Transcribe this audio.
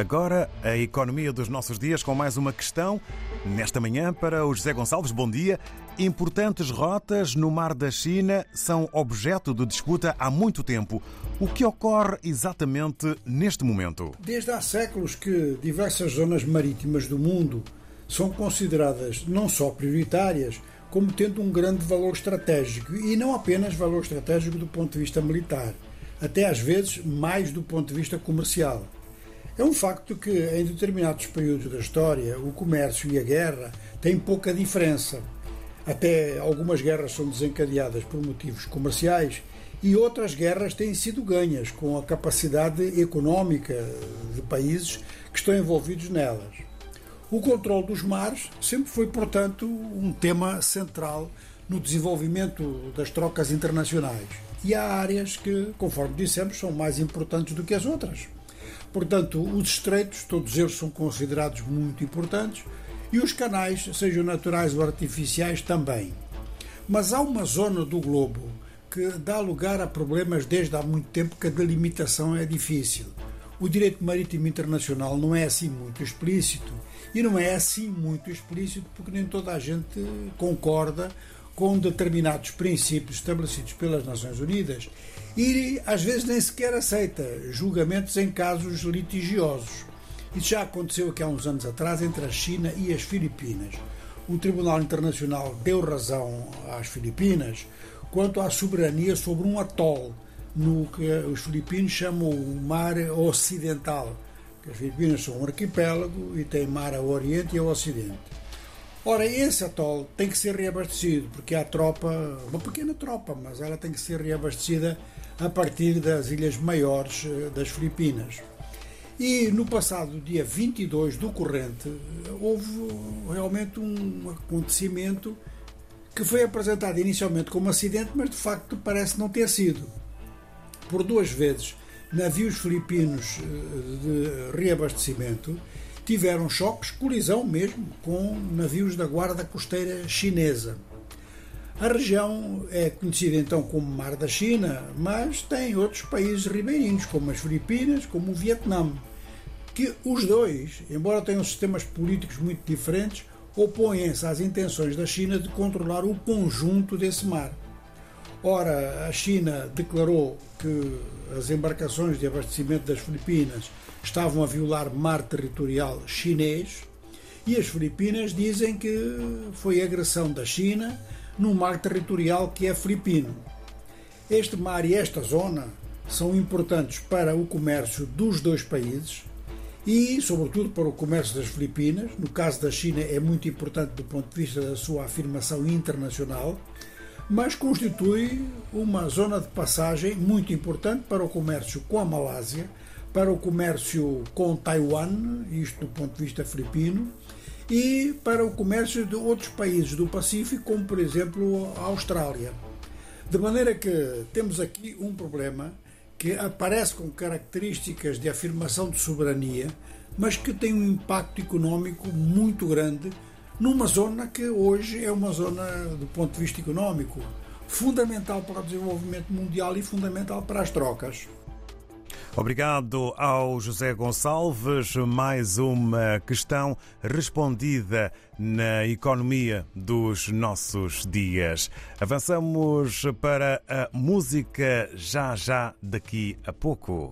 Agora, a economia dos nossos dias com mais uma questão. Nesta manhã, para o José Gonçalves, bom dia. Importantes rotas no Mar da China são objeto de disputa há muito tempo. O que ocorre exatamente neste momento? Desde há séculos que diversas zonas marítimas do mundo são consideradas não só prioritárias, como tendo um grande valor estratégico, e não apenas valor estratégico do ponto de vista militar, até às vezes mais do ponto de vista comercial. É um facto que, em determinados períodos da história, o comércio e a guerra têm pouca diferença. Até algumas guerras são desencadeadas por motivos comerciais e outras guerras têm sido ganhas com a capacidade económica de países que estão envolvidos nelas. O controle dos mares sempre foi, portanto, um tema central no desenvolvimento das trocas internacionais. E há áreas que, conforme dissemos, são mais importantes do que as outras. Portanto, os estreitos, todos eles são considerados muito importantes, e os canais, sejam naturais ou artificiais, também. Mas há uma zona do globo que dá lugar a problemas desde há muito tempo que a delimitação é difícil. O direito marítimo internacional não é assim muito explícito e não é assim muito explícito porque nem toda a gente concorda com determinados princípios estabelecidos pelas Nações Unidas e às vezes nem sequer aceita julgamentos em casos litigiosos. Isso já aconteceu aqui há uns anos atrás entre a China e as Filipinas. O Tribunal Internacional deu razão às Filipinas quanto à soberania sobre um atol no que os filipinos chamam o Mar Ocidental. As Filipinas são um arquipélago e têm mar ao Oriente e ao Ocidente. Ora, esse atol tem que ser reabastecido, porque há tropa, uma pequena tropa, mas ela tem que ser reabastecida a partir das ilhas maiores das Filipinas. E no passado dia 22 do corrente, houve realmente um acontecimento que foi apresentado inicialmente como acidente, mas de facto parece não ter sido. Por duas vezes, navios filipinos de reabastecimento tiveram choques, colisão mesmo, com navios da Guarda Costeira Chinesa. A região é conhecida então como Mar da China, mas tem outros países ribeirinhos, como as Filipinas, como o Vietnã, que os dois, embora tenham sistemas políticos muito diferentes, opõem-se às intenções da China de controlar o conjunto desse mar. Ora, a China declarou que as embarcações de abastecimento das Filipinas estavam a violar mar territorial chinês e as Filipinas dizem que foi agressão da China no mar territorial que é filipino. Este mar e esta zona são importantes para o comércio dos dois países e, sobretudo, para o comércio das Filipinas. No caso da China, é muito importante do ponto de vista da sua afirmação internacional mas constitui uma zona de passagem muito importante para o comércio com a Malásia, para o comércio com Taiwan, isto do ponto de vista filipino, e para o comércio de outros países do Pacífico, como por exemplo a Austrália. De maneira que temos aqui um problema que aparece com características de afirmação de soberania, mas que tem um impacto económico muito grande numa zona que hoje é uma zona, do ponto de vista económico, fundamental para o desenvolvimento mundial e fundamental para as trocas. Obrigado ao José Gonçalves. Mais uma questão respondida na economia dos nossos dias. Avançamos para a música já já daqui a pouco.